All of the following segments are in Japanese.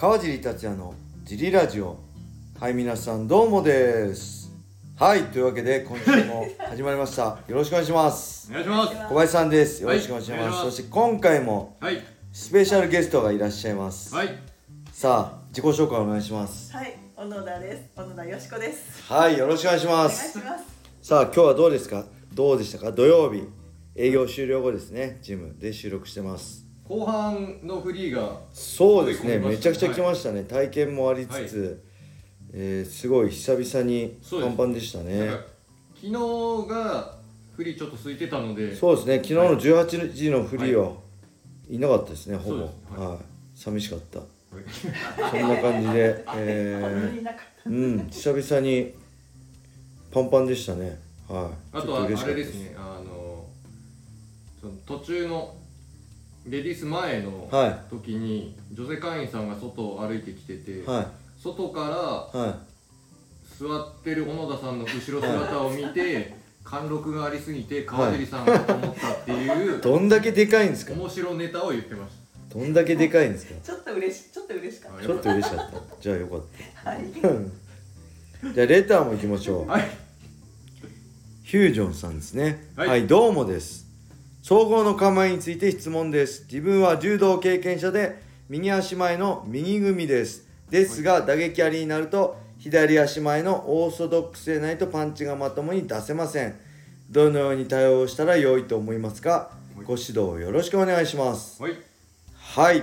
川尻達也のジリラジオはい皆さんどうもです。はいというわけで今週も始まりました。よろしくお願いします。お願いします。小林さんです。よろしくお願いします,、はいます。そして今回もはい。スペシャルゲストがいらっしゃいます、はい。さあ自己紹介お願いします。はい、小野田です。小野田よしこです。はいよろしくお願いしお願いますします。さあ今日はどうですか？どうでしたか？土曜日。営業終了後ですねジムで収録してます後半のフリーがそうですね。めちゃくちゃ来ましたね、体験もありつつ、えーすごい久々にパンパンでしたね。昨日がフリーちょっと空いてたので。そうですね。昨日の18時のフリーはい。なかったですね、ほぼ。そうです。はい、寂しかった。はい。そんな感じで、えー、うん久々にパンパンでしたね。はい。あとはあれちょっ嬉しかったですね。あのその途中のレディース前のは時に女性会員さんが外を歩いてきてて、はい。外からは座ってる小野田さんの後ろ姿を見て貫禄がありすぎて川尻さんかと思ったっていうい。どんだけでかいんですか？面白ネタを言ってましどんだけでかいんですか？た。ちょっと嬉しい、ちょっと嬉しかっあちょっと嬉しかった。じゃあよかった。はい。た じゃあレターも行きましょう。たはい。ヒュージョンさんですね。は、はいいどうもです。総合の構えについて質問です。自分は柔道経験者で、右足前の右組みです。ですが、打撃ありになると、左足前のオーソドックスでないとパンチがまともに出せません。どのように対応したら良いと思いますか？はいご指導よろしくお願いします。はいはい、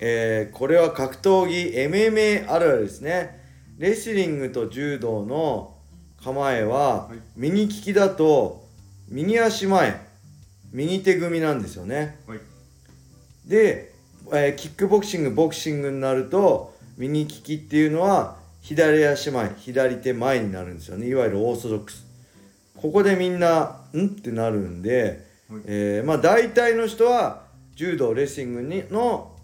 えーこれは格闘技 MMA あるあるですねレスリングと柔道の構えは、はい右利きだと右足前右手組なんですよね。はい。で、えーキックボクシングボクシングになると右利きっていうのは左足前左手前になるんですよね。いわゆるオーソドックス。ここでみんな「ん?」ってなるんで、はい。えーまあ大体の人は柔道レスリングにの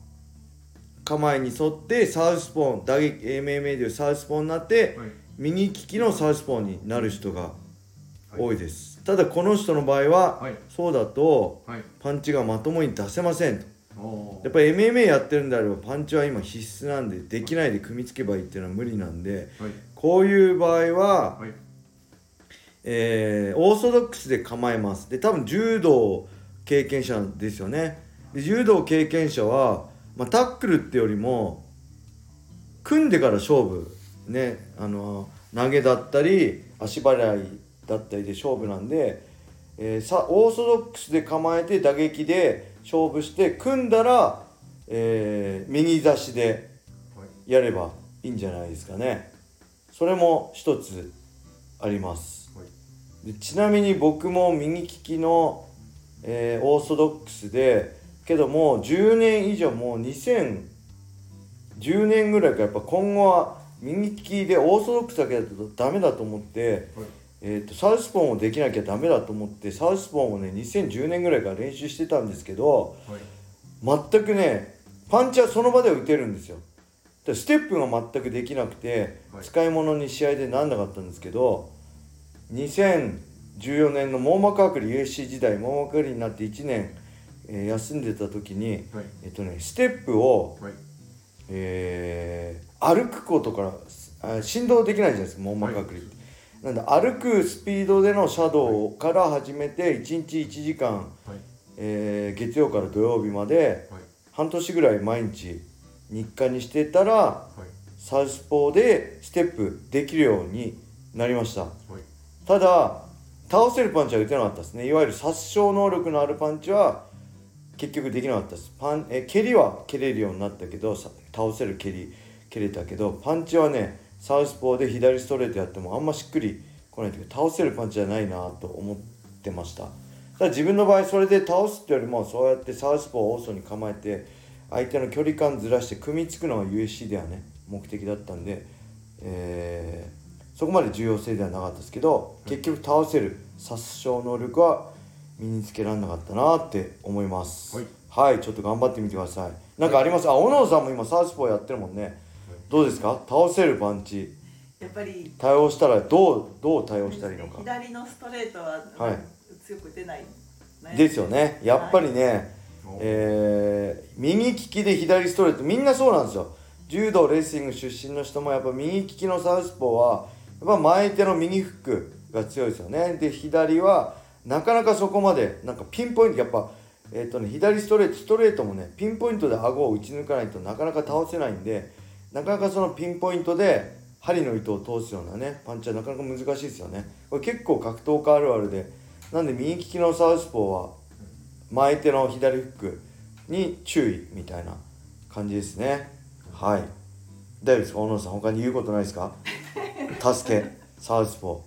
構えに沿ってサウスポーン打撃 MMA でいうサウスポーになって、はい。右利きのサウスポーになる人が多いです、ただこの人の場合は、はい。そうだとはい。パンチがまともに出せませんと。おやっぱり MMA やってるんであればパンチは今必須なんでできないで組みつけばいいっていうのは無理なんではい。こういう場合は、はい。えーオーソドックスで構えます。で多分柔道経験者ですよね。で柔道経験者は、まあ、タックルってよりも組んでから勝負。ねあの投げだったり足払いだったりで勝負なんで、えーさオーソドックスで構えて打撃で勝負して組んだら、えー右差しではい。やればいいんじゃないですかね。それも一つあります。はい。でちなみに僕も右利きの、えーオーソドックスでけどもう10年以上もう2010年ぐらいからやっぱ今後は右利きでオーソドックスだけだとダメだと思って、はいえー、とサウスポーンをできなきゃダメだと思ってサウスポーンをね2010年ぐらいから練習してたんですけどはい。全くねパンチはその場では打てるんですよ。でステップが全くできなくて、はい。使い物に試合でなんなかったんですけど2014年の網膜剥離 USC 時代網膜剥離になって1年、えー休んでた時にはい。えっとねステップを、はい。えー歩くことからあ振動できないじゃないですか網膜剥離って、なんで歩くスピードでのシャドウから始めて1日1時間、はい。えー月曜から土曜日まではい。半年ぐらい毎日日課にしてたらはい。サウスポーでステップできるようになりました。はい。ただ倒せるパンチは打てなかったですね。いわゆる殺傷能力のあるパンチは結局できなかったです。パンえ蹴りは蹴れるようになったけどさ倒せる蹴り蹴れたけどパンチはねサウスポーで左ストレートやってもあんましっくりこないというか倒せるパンチじゃないなと思ってました。ただ自分の場合それで倒すってよりもそうやってサウスポーをオーソに構えて相手の距離感ずらして組みつくのが USC ではね目的だったんで、えーそこまで重要性ではなかったですけど結局倒せる殺傷能力は身につけられなかったなって思います。はい。はい、ちょっと頑張ってみてください。なんかあります？あ小野さんも今サウスポーやってるもんねどうですか？倒せるパンチ。やっぱり。対応したらどうどう対応したらいいのか。左のストレートは、はい。強く出ない。ですよね。やっぱりね、おえー右利きで左ストレート。みんなそうなんですよ。柔道レスリング出身の人もやっぱ右利きのサウスポーはやっぱ前手の右フックが強いですよね。で左はなかなかそこまでなんかピンポイントやっぱえっ、とね左ストレートストレートもねピンポイントで顎を打ち抜かないとなかなか倒せないんでなかなかそのピンポイントで針の糸を通すようなねパンチはなかなか難しいですよね。これ結構格闘家あるあるでなんで右利きのサウスポーは前手の左フックに注意みたいな感じですね。はい。大丈夫ですか？小野さん他に言うことないですか？助けサウスポ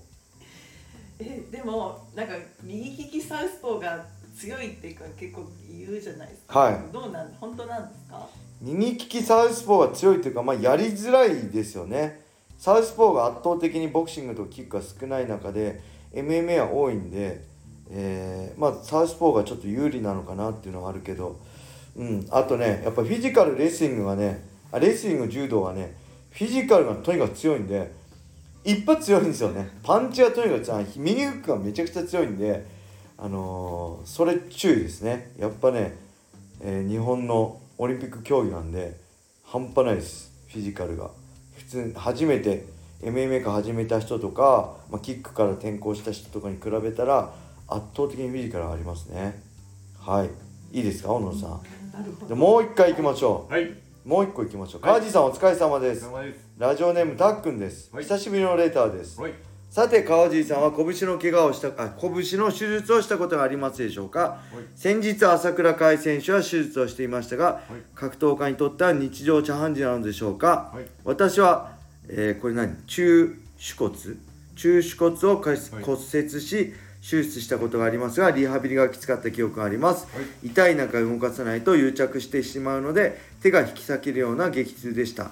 えでもなんか右利きサウスポーが強いっていうか結構言うじゃないですか。はい。どうなん本当なんですか？右利きサウスポーが強いというか、まあ、やりづらいですよね。サウスポーが圧倒的にボクシングとキックが少ない中で MMA は多いんで、えーまあ、サウスポーがちょっと有利なのかなっていうのはあるけど、うん、あとねやっぱフィジカルレスリングがねあレスリング柔道はねフィジカルがとにかく強いんで一発強いんですよね。パンチがとにかく強い。右フックがめちゃくちゃ強いんで、あのーそれ注意ですね。やっぱね、えー日本のオリンピック競技なんで半端ないですフィジカルが。普通に初めて MMA から始めた人とか、まあ、キックから転向した人とかに比べたら圧倒的にフィジカルありますね。はい。いいですか小野さん。でもう一回行きましょはい。うもう一個行きましょう。はい。川地さんお疲れ様です。ラジオネームたっくんです、はい。久しぶりのレターです。はい。さて川尻さんは拳の怪我をしたあ拳の手術をしたことがありますでしょうか？はい。先日朝倉海選手は手術をしていましたがはい。格闘家にとっては日常茶飯事なのでしょうか？はい。私は、えーこれ何？中手骨？中手骨を骨折し手術したことがありますがリハビリがきつかった記憶がありますはい。痛い中動かさないと癒着してしまうので手が引き裂けるような激痛でしたはい。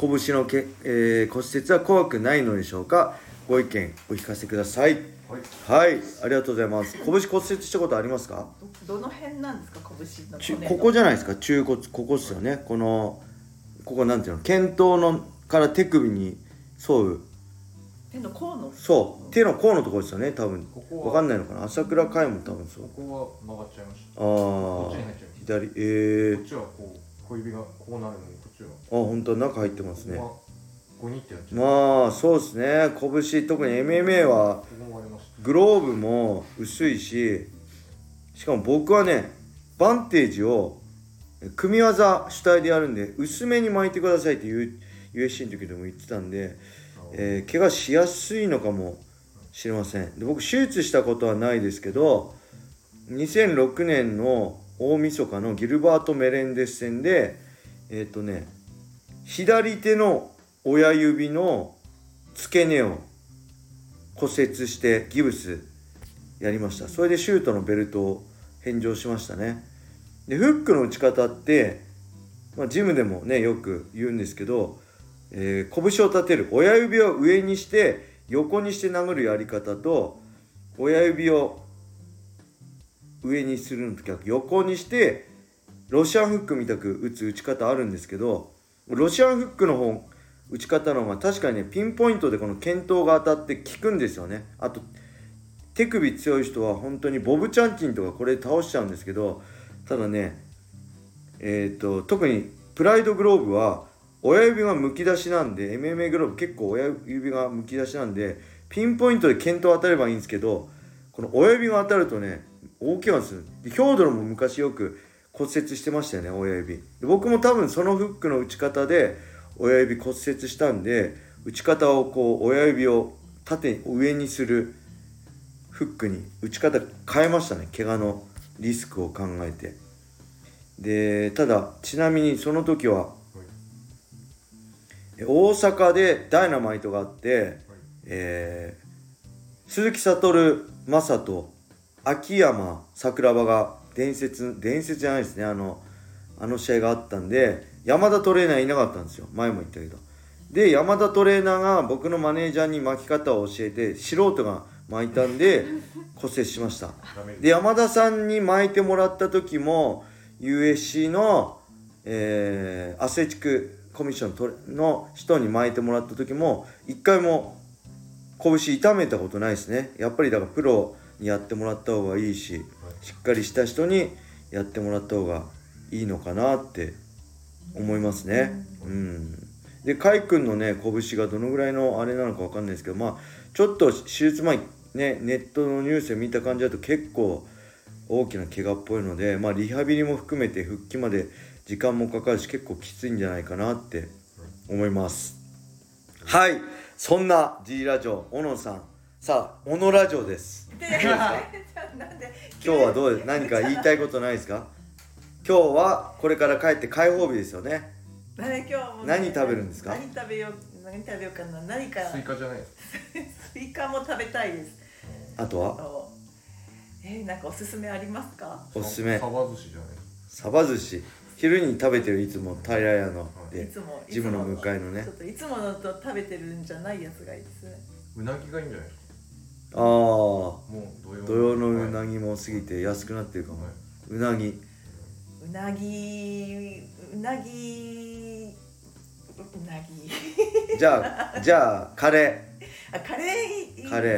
拳のけ、えー骨折は怖くないのでしょうか？ご意見お聞かせください。はい。はい。ありがとうございます。拳骨折したことありますか？どどの辺なんですか？拳のち骨の。ここじゃないですか？中骨ここっすよね。このここなんていうの？剣頭のから手首に沿う。手の甲の？そう。手の甲のところですよね多分。ここは。わかんないのかな？朝倉海も多分そう。ここは曲がっちゃいました。あこっちにあ入っちゃいまし左えた。ー。こっ、ちはこう小指がこうなるのに本当中入ってますね。まあそうですね。拳特に MMA は。グローブも薄いししかも僕はねバンテージを組み技主体でやるんで薄めに巻いてくださいって USC の時でも言ってたんで、えー怪我しやすいのかもしれません。で僕手術したことはないですけど2006年の大晦日のギルバート・メレンデス戦でえっ、とね左手の親指の付け根を骨折してギブスやりました。それでシュートのベルトを返上しましたね。でフックの打ち方って、まあ、ジムでもねよく言うんですけど、えー拳を立てる。親指を上にして横にして殴るやり方と親指を上にするのと逆。横にしてロシアンフックみたく打つ打ち方あるんですけどロシアンフックの方打ち方の方が確かにねピンポイントでこの剣頭が当たって効くんですよね。あと手首強い人は本当にボブチャンキンとかこれ倒しちゃうんですけどただねえっ、と特にプライドグローブは親指がむき出しなんで MMA グローブ結構親指がむき出しなんでピンポイントで剣頭当たればいいんですけどこの親指が当たるとね大怪我する。でヒョードロも昔よく骨折してましたよね親指。で僕も多分そのフックの打ち方で親指骨折したんで打ち方をこう親指を縦上にするフックに打ち方変えましたね怪我のリスクを考えて。でただちなみにその時はえ大阪でダイナマイトがあって、えー鈴木悟正人秋山桜庭が伝説伝説じゃないですね。あのあの試合があったんで山田トレーナーいなかったんですよ。前も言ったけど。で山田トレーナーが僕のマネージャーに巻き方を教えて素人が巻いたんで 骨折しました。で山田さんに巻いてもらった時も USC の、えーアスレチックコミッションとの人に巻いてもらった時も一回も拳痛めたことないですね。やっぱりだからプロにやってもらった方がいいししっかりした人にやってもらった方がいいのかなって思いますね。うん。で甲斐君のね拳がどのぐらいのあれなのかわかんないですけどまあちょっと手術前ねネットのニュースで見た感じだと結構大きな怪我っぽいのでまあリハビリも含めて復帰まで時間もかかるし結構きついんじゃないかなって思います。はい。そんな G ラジオ小野さん。さあ小野ラジオです 今日はどう何か言いたいことないですか？今日はこれから帰って開放日ですよね。何今日何食べるんですか？何食べよう何食べようかな何かスイカじゃないです。スイカも食べたいです。あとは？とえー、なんかおすすめありますか？おすすめ。サバ寿司じゃないサバ寿司。昼に食べてるいつも平屋の。でいつもジムの向かいのね。ちょっといつものと食べてるんじゃないやつがいいですね。うなぎがいいんじゃないああもう土曜土曜のうぎなぎも過ぎて安くなってるかも。うなぎ。うなぎうなぎうなぎ。じゃあ じゃあカレあカレーいいですね。ーカレ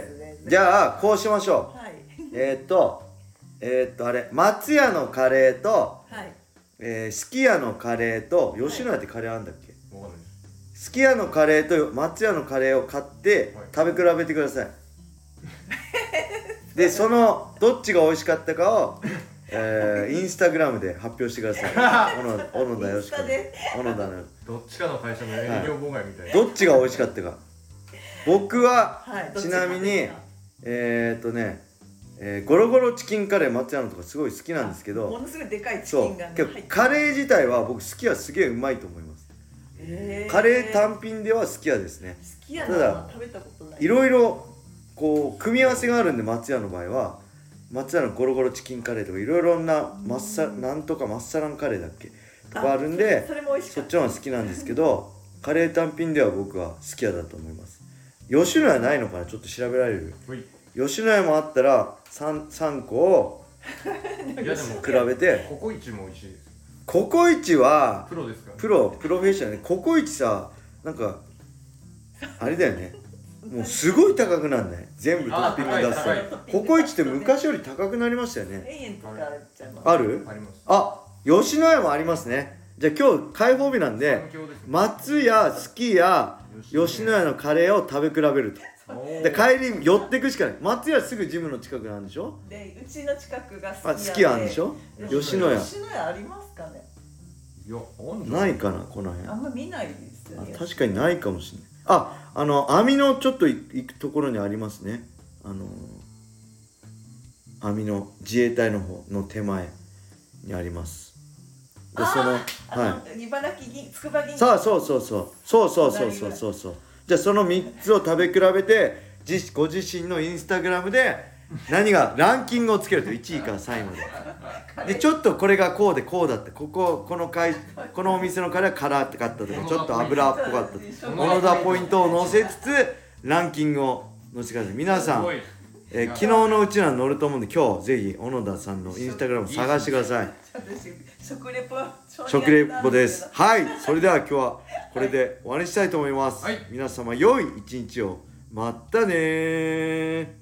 ー。じゃあこうしましょう。はい。えーっとえーっとあれ松屋のカレーとはい。えー、すき家のカレーと吉野家ってカレーあんだっけ？わかんないです。すき家のカレーと松屋のカレーを買ってはい。食べ比べてくださいでそのどっちが美味しかったかを、えー、インスタグラムで発表してください。小野小野田よしインスタで。小野田の。どっちかの会社の営業妨害みたいな、どっちが美味しかったか。僕は、はいちなみにえー、っとね、えーゴロゴロチキンカレー松屋のとかすごい好きなんですけどものすごいでかいチキそうンがねけど入ってカレー自体は僕好きはすげえうまいと思います。カレー単品では好きやですね。好きやただな食べたことない。いろいろこう組み合わせがあるんで松屋の場合は松屋のゴロゴロチキンカレーとかいろいろなマッサなんとかマッサランカレーだっけ？とかあるんでそれも美味しかっそったちの方が好きなんですけどカレー単品では僕は好きやだと思います。吉野家ないのかな？ちょっと調べられる。吉野家もあったら 3, 3個を 比べて。ココイチも美味しいです。ココイチはプロですから、ね、プロプロフェッショナルね。ココイチさなんかあれだよねもうすごい高くなんない？全部トッピング出すあとココイチって昔より高くなりましたよね。1000円とかじゃん。ある？あります。あ吉野家もありますね。じゃあ今日開放日なんで松屋すき家吉野家のカレーを食べ比べると。で帰り寄ってくしかない。松屋すぐジムの近くなんでしょ？でうちの近くがあ好き好きやんでしょ？吉野家。吉野家。ありますかね？いやないかなこの辺。あんま見ないですよあね確かにないかもしれない。ああの網のちょっとい行くところにありますね。あの網の自衛隊の方の手前にあります。でそのあはの茨城銀筑波銀いさあそうそうそう。そうそうそうそうそうそう。じゃあその3つを食べ比べて自ご自身のインスタグラムで何がランキングをつけると1位から3位まで。でちょっとこれがこうでこうだってこここの会このお店のカレーは辛かったとかちょっと油っぽかった小野田ポイントを載せつつランキングを載せてください。皆さんえー昨日のうちなら載ると思うんで今日ぜひ小野田さんのインスタグラム探してください。私食レポ食レポです。はい。それでは今日はこれで終わりにしたいと思います、はい。皆様良い一日を。またねー